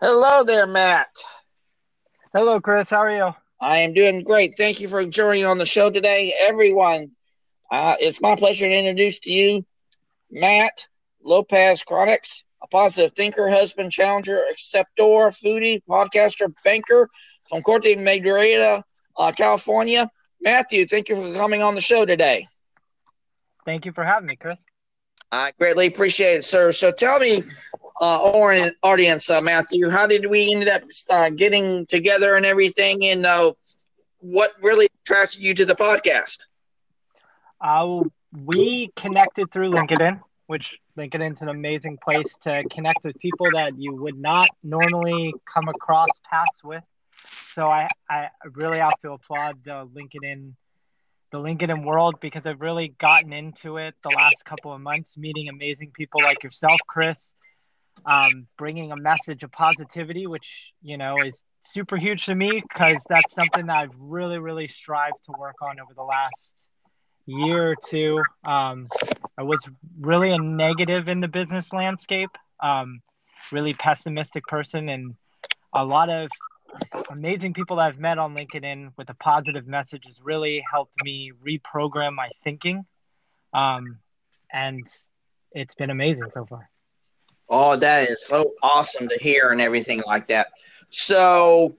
Hello there, Matt. Hello, Chris. How are you? I am doing great. Thank you for joining on the show today, everyone. Uh, it's my pleasure to introduce to you Matt Lopez Kronicz, a positive thinker, husband, challenger, acceptor, foodie, podcaster, banker from Corte Madera, uh, California. Matthew, thank you for coming on the show today. Thank you for having me, Chris. I greatly appreciate it, sir. So tell me, uh, audience, uh, Matthew, how did we end up uh, getting together and everything, and uh, what really attracted you to the podcast? Uh, we connected through LinkedIn, which LinkedIn's an amazing place to connect with people that you would not normally come across paths with. So I, I really have to applaud the LinkedIn the LinkedIn world because I've really gotten into it the last couple of months, meeting amazing people like yourself, Chris, um, bringing a message of positivity, which you know is super huge to me because that's something that I've really, really strived to work on over the last year or two. Um, I was really a negative in the business landscape, um, really pessimistic person, and a lot of amazing people that I've met on LinkedIn with a positive message has really helped me reprogram my thinking. Um, and it's been amazing so far. Oh, that is so awesome to hear and everything like that. So,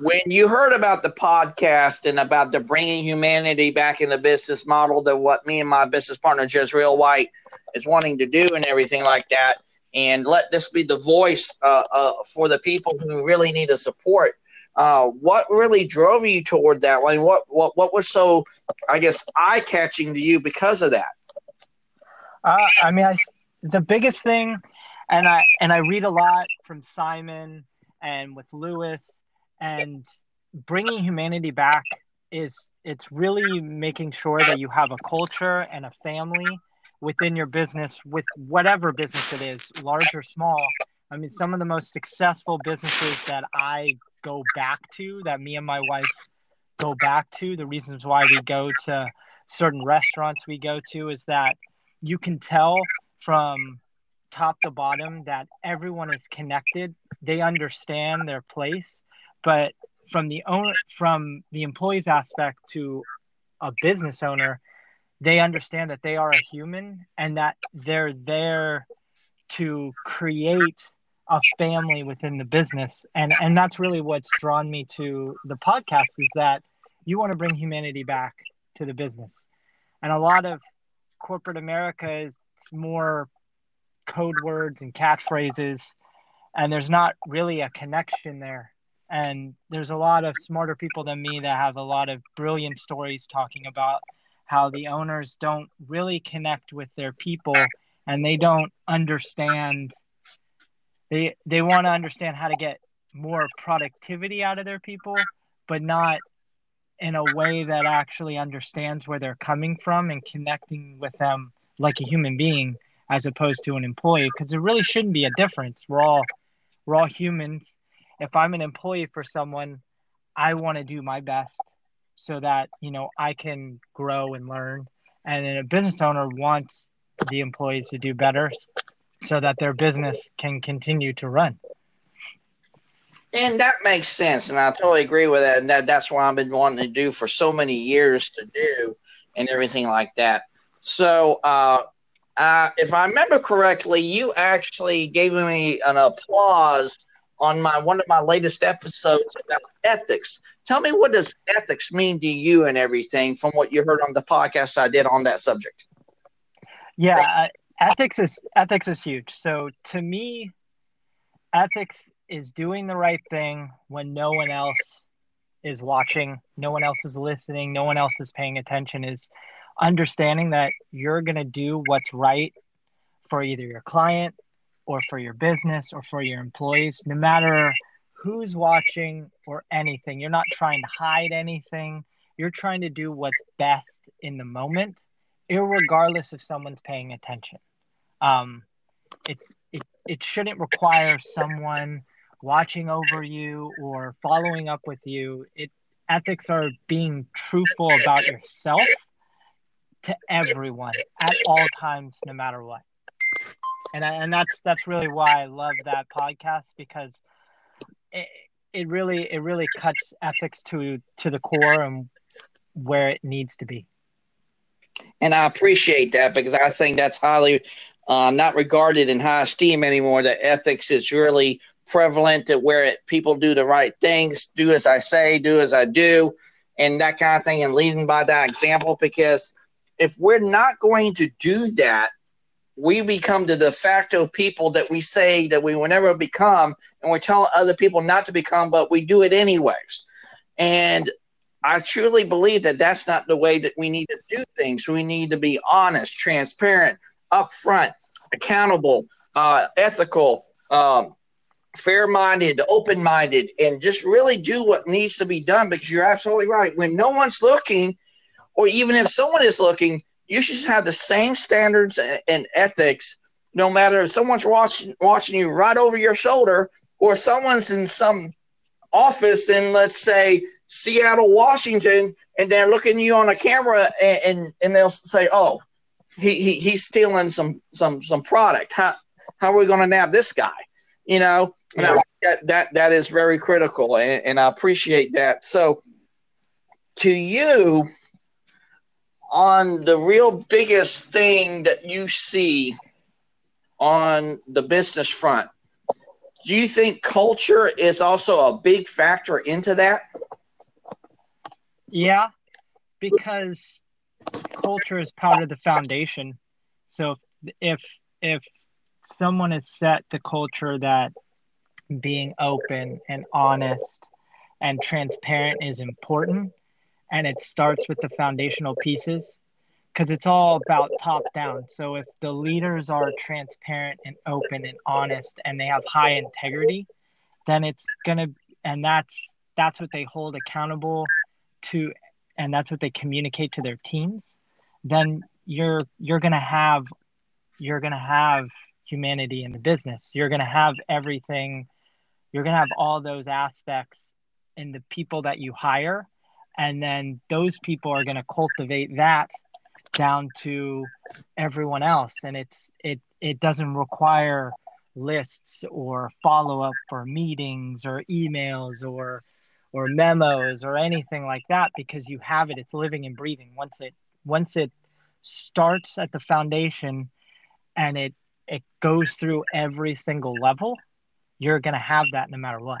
when you heard about the podcast and about the bringing humanity back in the business model that what me and my business partner Jezreel White is wanting to do and everything like that, and let this be the voice uh, uh, for the people who really need the support. Uh, what really drove you toward that? Like, what what what was so, I guess, eye catching to you because of that? Uh, I mean, I, the biggest thing, and I and I read a lot from Simon and with Lewis, and bringing humanity back is it's really making sure that you have a culture and a family within your business with whatever business it is, large or small. I mean, some of the most successful businesses that I go back to, that me and my wife go back to, the reasons why we go to certain restaurants we go to is that you can tell from top to bottom that everyone is connected. They understand their place, but from the owner, from the employee's aspect to a business owner, they understand that they are a human and that they're there to create a family within the business. And and that's really what's drawn me to the podcast is that you want to bring humanity back to the business. And a lot of corporate america is more code words and catchphrases and there's not really a connection there. And there's a lot of smarter people than me that have a lot of brilliant stories talking about how the owners don't really connect with their people and they don't understand they they want to understand how to get more productivity out of their people but not in a way that actually understands where they're coming from and connecting with them like a human being as opposed to an employee because there really shouldn't be a difference. We're all we're all humans. If i'm an employee for someone i want to do my best so that you know I can grow and learn. And then a business owner wants the employees to do better so that their business can continue to run. And that makes sense, and I totally agree with that. And that, that's what I've been wanting to do for so many years to do, and everything like that. So, uh, uh, if I remember correctly, you actually gave me an applause on my one of my latest episodes about ethics. Tell me what does ethics mean to you and everything from what you heard on the podcast I did on that subject. Yeah, uh, ethics is ethics is huge. So to me, ethics is doing the right thing when no one else is watching, no one else is listening, no one else is paying attention is understanding that you're going to do what's right for either your client or for your business or for your employees, no matter who's watching or anything. You're not trying to hide anything. You're trying to do what's best in the moment, regardless if someone's paying attention. Um, it, it, it shouldn't require someone watching over you or following up with you. It ethics are being truthful about yourself to everyone at all times, no matter what and I, and that's that's really why I love that podcast because it, it really it really cuts ethics to to the core and where it needs to be. And I appreciate that because I think that's highly uh, not regarded in high esteem anymore. That ethics is really prevalent to where it, people do the right things, do as I say, do as I do, and that kind of thing, and leading by that example. Because if we're not going to do that, we become the de facto people that we say that we will never become, and we're telling other people not to become, but we do it anyways. And I truly believe that that's not the way that we need to do things. We need to be honest, transparent, upfront, accountable, uh, ethical, um, fair minded, open minded, and just really do what needs to be done because you're absolutely right. When no one's looking, or even if someone is looking, you should have the same standards and ethics no matter if someone's watching watching you right over your shoulder or someone's in some office in let's say Seattle, Washington, and they're looking at you on a camera and, and, and they'll say, "Oh, he, he he's stealing some some some product. How how are we going to nab this guy?" You know, yeah. that, that that is very critical, and, and I appreciate that. So, to you, on the real biggest thing that you see on the business front, do you think culture is also a big factor into that? Yeah, because culture is part of the foundation. So if if someone has set the culture that being open and honest and transparent is important, and it starts with the foundational pieces because it's all about top down. So if the leaders are transparent and open and honest and they have high integrity, then it's going to and that's that's what they hold accountable to and that's what they communicate to their teams, then you're you're going to have you're going to have humanity in the business. You're going to have everything you're going to have all those aspects in the people that you hire and then those people are going to cultivate that down to everyone else. And it's it it doesn't require lists or follow up for meetings or emails or or memos or anything like that because you have it. It's living and breathing. Once it once it starts at the foundation and it it goes through every single level you're going to have that no matter what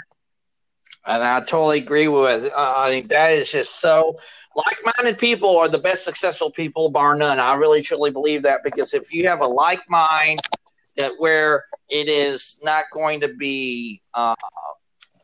and I totally agree with. Uh, I think that is just so like-minded people are the best successful people, bar none. I really truly believe that because if you have a like mind, that where it is not going to be uh,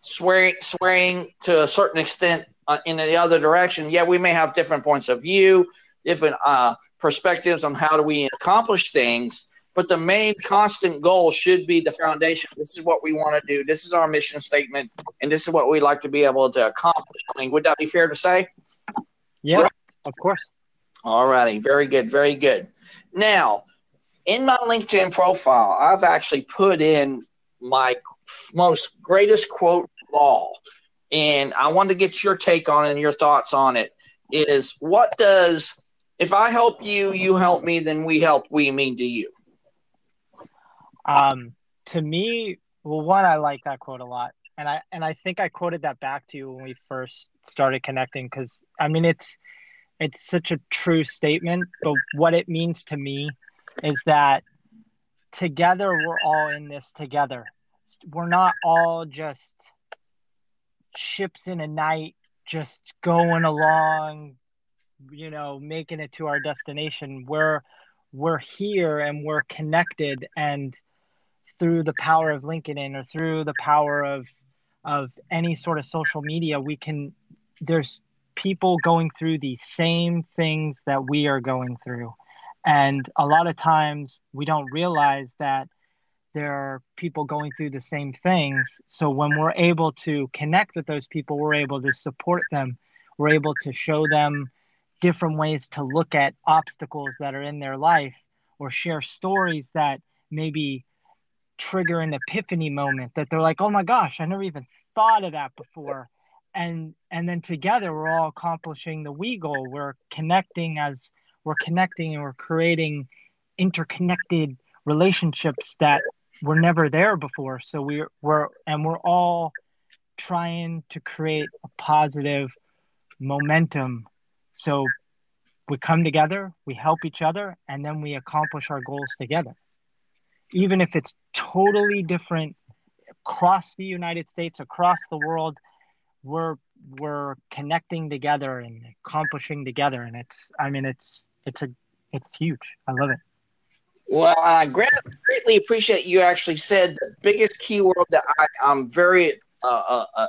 swearing swearing to a certain extent uh, in the other direction. Yeah, we may have different points of view, different uh, perspectives on how do we accomplish things but the main constant goal should be the foundation. This is what we want to do. This is our mission statement, and this is what we like to be able to accomplish. I mean, would that be fair to say? Yeah, of course. All righty, very good, very good. Now, in my LinkedIn profile, I've actually put in my most greatest quote of all, and I want to get your take on it and your thoughts on it. Is what does if I help you, you help me, then we help we mean to you? Um, to me, well, one, I like that quote a lot, and I and I think I quoted that back to you when we first started connecting because I mean it's it's such a true statement, but what it means to me is that together we're all in this together. We're not all just ships in a night, just going along, you know, making it to our destination. We're we're here and we're connected and through the power of LinkedIn or through the power of of any sort of social media, we can there's people going through the same things that we are going through. And a lot of times we don't realize that there are people going through the same things. So when we're able to connect with those people, we're able to support them. We're able to show them different ways to look at obstacles that are in their life or share stories that maybe trigger an epiphany moment that they're like, oh my gosh, I never even thought of that before. And and then together we're all accomplishing the we goal. We're connecting as we're connecting and we're creating interconnected relationships that were never there before. So we're we're and we're all trying to create a positive momentum so we come together we help each other and then we accomplish our goals together even if it's totally different across the united states across the world we're we're connecting together and accomplishing together. And it's i mean it's it's a it's huge. I love it. Well i greatly appreciate you actually said the biggest keyword that I, i'm very uh, uh, uh,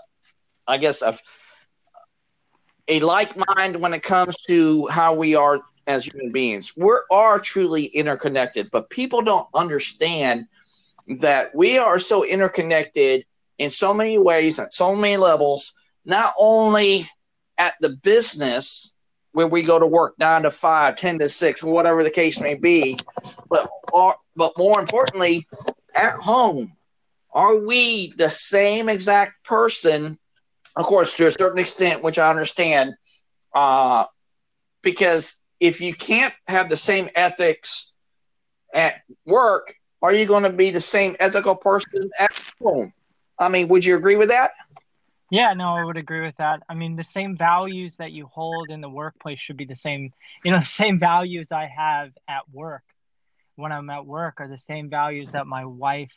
i guess a, a like mind when it comes to how we are as human beings we are truly interconnected but people don't understand that we are so interconnected in so many ways at so many levels not only at the business where we go to work nine to five, 10 to six, whatever the case may be, but but more importantly, at home, are we the same exact person? Of course, to a certain extent, which I understand, uh, because if you can't have the same ethics at work, are you going to be the same ethical person at home? I mean, would you agree with that? Yeah, no, I would agree with that. I mean, the same values that you hold in the workplace should be the same, you know, the same values I have at work when I'm at work are the same values that my wife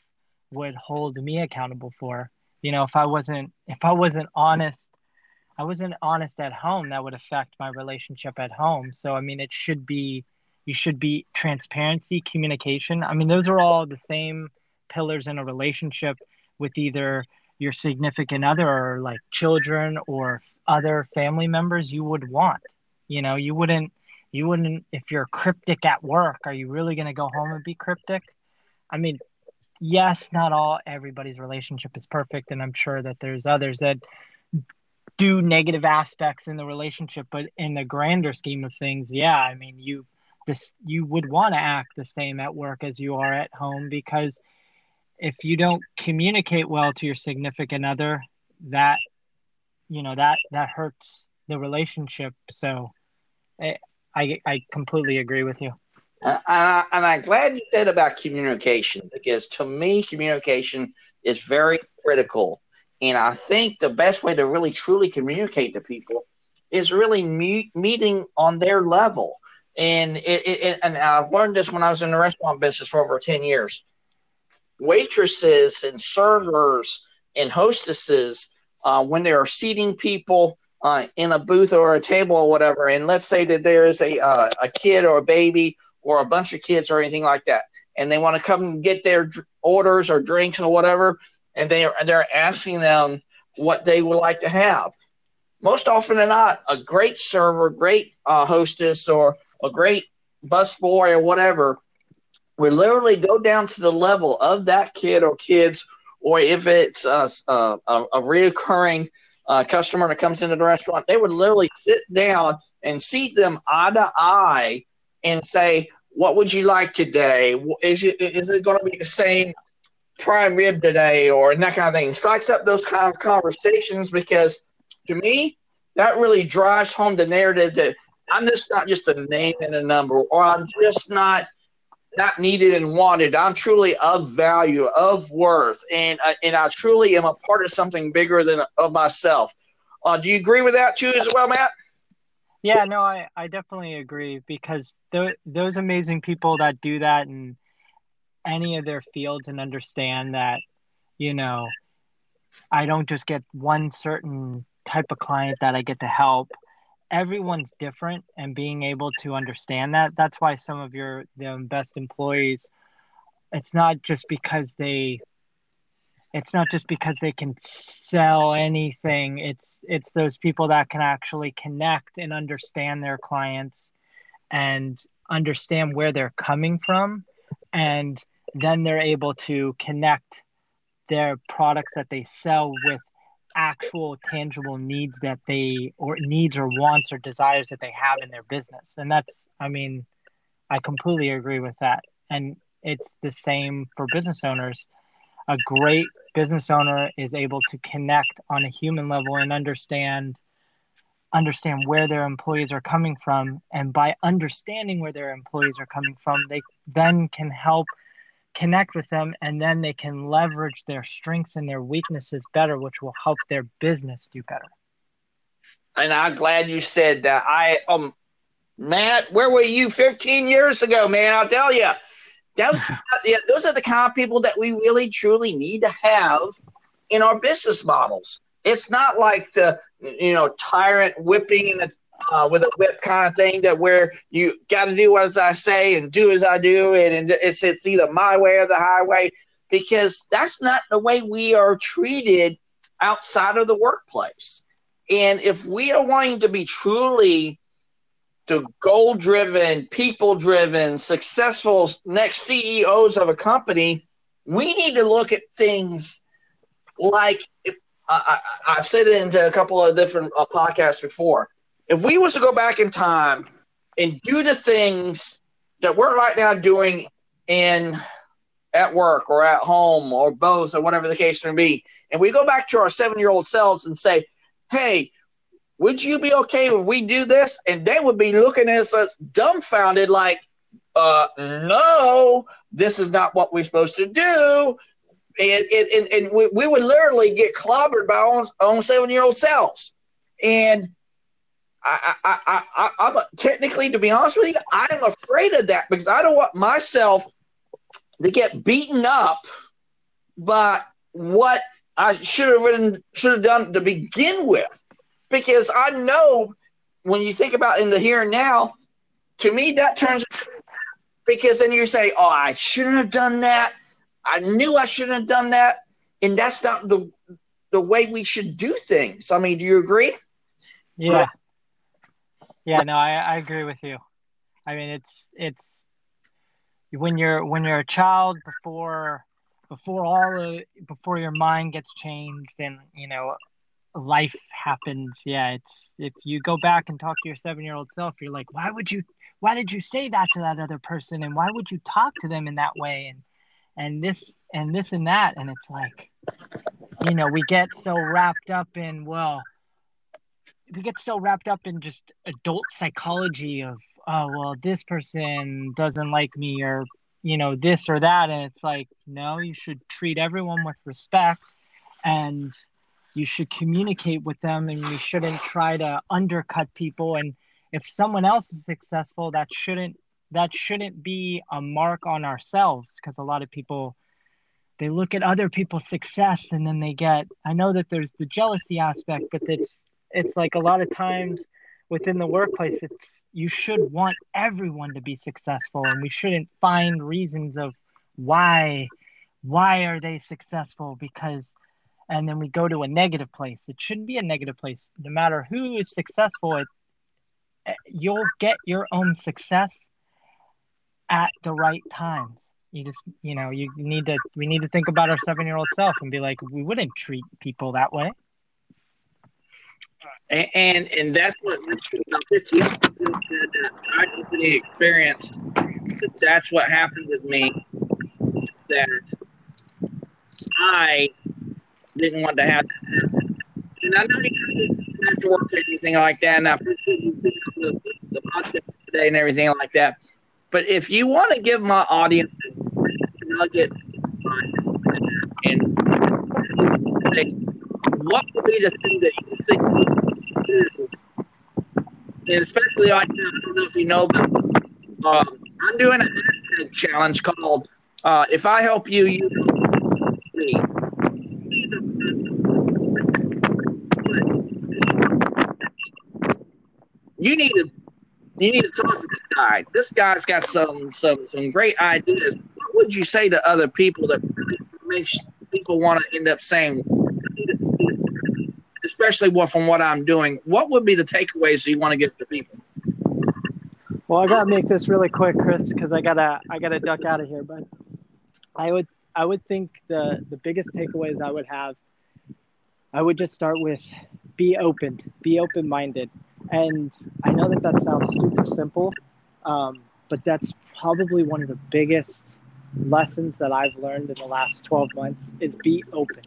would hold me accountable for. You know, if I wasn't if I wasn't honest, I wasn't honest at home, that would affect my relationship at home. So I mean, it should be you should be transparency, communication. I mean, those are all the same pillars in a relationship with either your significant other or like children or other family members you would want. You know, you wouldn't you wouldn't if you're cryptic at work, are you really going to go home and be cryptic? I mean, yes, not all everybody's relationship is perfect and I'm sure that there's others that do negative aspects in the relationship, but in the grander scheme of things, yeah, I mean, you this you would want to act the same at work as you are at home because if you don't communicate well to your significant other, that you know that that hurts the relationship. So, eh, I I completely agree with you. And, I, and I'm glad you said about communication because to me, communication is very critical. And I think the best way to really truly communicate to people is really meet, meeting on their level. And it, it, and I've learned this when I was in the restaurant business for over 10 years waitresses and servers and hostesses uh, when they are seating people uh, in a booth or a table or whatever, and let's say that there is a uh, a kid or a baby or a bunch of kids or anything like that, and they want to come and get their orders or drinks or whatever, and they are they're asking them what they would like to have. Most often than not, a great server, great uh, hostess, or a great busboy or whatever we literally go down to the level of that kid or kids, or if it's a, a, a reoccurring uh, customer that comes into the restaurant, they would literally sit down and seat them eye to eye and say, "What would you like today? Is it is it going to be the same prime rib today, or that kind of thing?" Strikes up those kind of conversations because to me, that really drives home the narrative that I'm just not just a name and a number, or I'm just not not needed and wanted. I'm truly of value, of worth, and uh, and I truly am a part of something bigger than of myself. Uh, do you agree with that too, as well, Matt? Yeah, no, I, I definitely agree because th- those amazing people that do that in any of their fields and understand that, you know, I don't just get one certain type of client that I get to help. Everyone's different and being able to understand that that's why some of your the best employees it's not just because they it's not just because they can sell anything. It's it's those people that can actually connect and understand their clients and understand where they're coming from and then they're able to connect their products that they sell with actual tangible needs that they or needs or wants or desires that they have in their business. And that's i mean i completely agree with that. And it's the same for business owners. A great business owner is able to connect on a human level and understand understand where their employees are coming from and by understanding where their employees are coming from they then can help connect with them and then they can leverage their strengths and their weaknesses better which will help their business do better. And i'm glad you said that. I um matt where were you 15 years ago man? I'll tell you those, yeah, those are the kind of people that we really truly need to have in our business models it's not like the you know tyrant whipping uh, with a whip kind of thing that where you got to do as I say and do as I do, and, and it's it's either my way or the highway, because that's not the way we are treated outside of the workplace. And if we are wanting to be truly the goal driven, people driven, successful next CEOs of a company, we need to look at things like I, have said it into a couple of different uh, podcasts before if we was to go back in time and do the things that we're right now doing in at work or at home or both or whatever the case may be, and we go back to our seven year old selves and say, "Hey, would you be okay if we do this?" And they would be looking at us dumbfounded, like, uh, "No, this is not what we're supposed to do." And, and, and we, we would literally get clobbered by our own, own seven year old selves. And I, I, I, I, am technically, to be honest with you, I am afraid of that because I don't want myself to get beaten up by what I should have written, should have done to begin with. Because I know when you think about in the here and now, to me that turns because then you say, "Oh, I shouldn't have done that. I knew I shouldn't have done that," and that's not the the way we should do things. I mean, do you agree? Yeah. Yeah, no, I, I agree with you. I mean, it's it's when you're when you're a child before before all of before your mind gets changed and you know life happens. Yeah, it's if you go back and talk to your seven year old self, you're like, why would you why did you say that to that other person and why would you talk to them in that way and and this and this and that. And it's like you know we get so wrapped up in well we get so wrapped up in just adult psychology of oh well this person doesn't like me or you know this or that. And it's like no you should treat everyone with respect and you should communicate with them and we shouldn't try to undercut people. And if someone else is successful that shouldn't that shouldn't be a mark on ourselves because a lot of people they look at other people's success and then they get i know that there's the jealousy aspect but it's it's like a lot of times within the workplace it's you should want everyone to be successful and we shouldn't find reasons of why why are they successful because and then we go to a negative place. It shouldn't be a negative place. No matter who is successful it, eh, you'll get your own success at the right times you just you know you need to we need to think about our seven year old self and be like we wouldn't treat people that way and and that's what I company experienced. That's what happened with me. That I didn't want to have that. And I know you have to work or anything like that. And I appreciate the, the podcast today and everything like that. But if you want to give my audience a nugget and say, what would be the thing that you think and especially I don't know if you know, but um, I'm doing a challenge called uh, "If I Help You, You Me." You need to you need to talk to this guy. This guy's got some some some great ideas. What would you say to other people that makes people want to end up saying, especially from what I'm doing, what would be the takeaways that you want to get to people? Well, I gotta make this really quick, Chris, because I gotta I gotta duck out of here. But I would I would think the the biggest takeaways I would have, I would just start with be open, be open minded, and I know that that sounds super simple, um, but that's probably one of the biggest lessons that I've learned in the last 12 months is be open.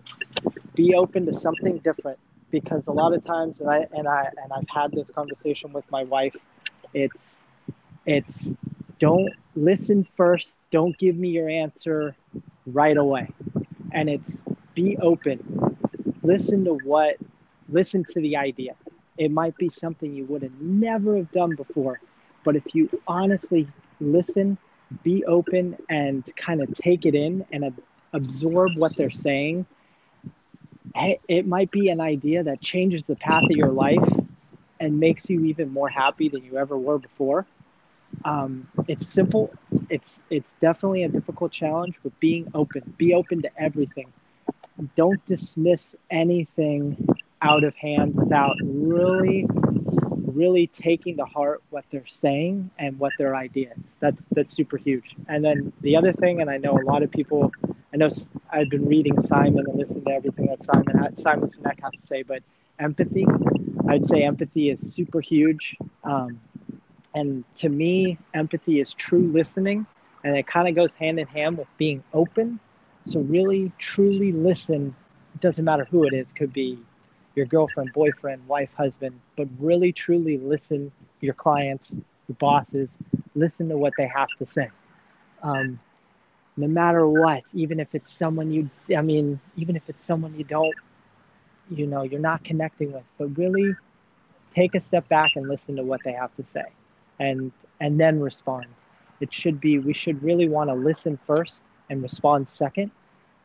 Be open to something different because a lot of times and I and I and I've had this conversation with my wife it's it's don't listen first don't give me your answer right away. And it's be open. Listen to what, listen to the idea. It might be something you would have never have done before. But if you honestly listen, be open and kind of take it in and absorb what they're saying, it might be an idea that changes the path of your life and makes you even more happy than you ever were before. Um, it's simple. It's it's definitely a difficult challenge, but being open, be open to everything. Don't dismiss anything out of hand without really, really taking to heart what they're saying and what their ideas. That's that's super huge. And then the other thing, and I know a lot of people, I know I've been reading Simon and listening to everything that Simon Simon Sinek has to say, but empathy, I'd say empathy is super huge. Um, and to me, empathy is true listening, and it kind of goes hand in hand with being open. So really, truly listen. It doesn't matter who it is. Could be your girlfriend, boyfriend, wife, husband, but really, truly listen. Your clients, your bosses, listen to what they have to say. Um, no matter what, even if it's someone you, I mean, even if it's someone you don't, you know, you're not connecting with, but really take a step back and listen to what they have to say and and then respond. It should be we should really want to listen first and respond second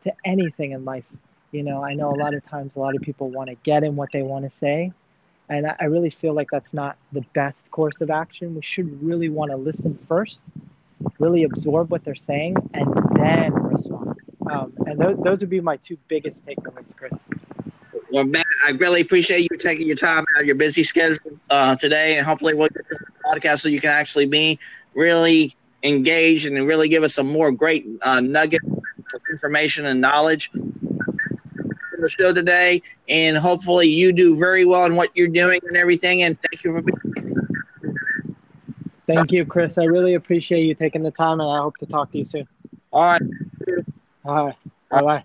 to anything in life. You know, I know a lot of times a lot of people want to get in what they want to say. And I, really feel like that's not the best course of action. We should really want to listen first, really absorb what they're saying, and then respond. Um, and th- those would be my two biggest takeaways, Chris. Well, Matt, I really appreciate you taking your time out of your busy schedule uh, today, and hopefully we'll get the podcast so you can actually be really engaged and really give us some more great uh, nugget of information and knowledge the show today. And hopefully you do very well in what you're doing and everything. And thank you for being. Thank you, Chris. I really appreciate you taking the time, and I hope to talk to you soon. All right. All right. Bye bye.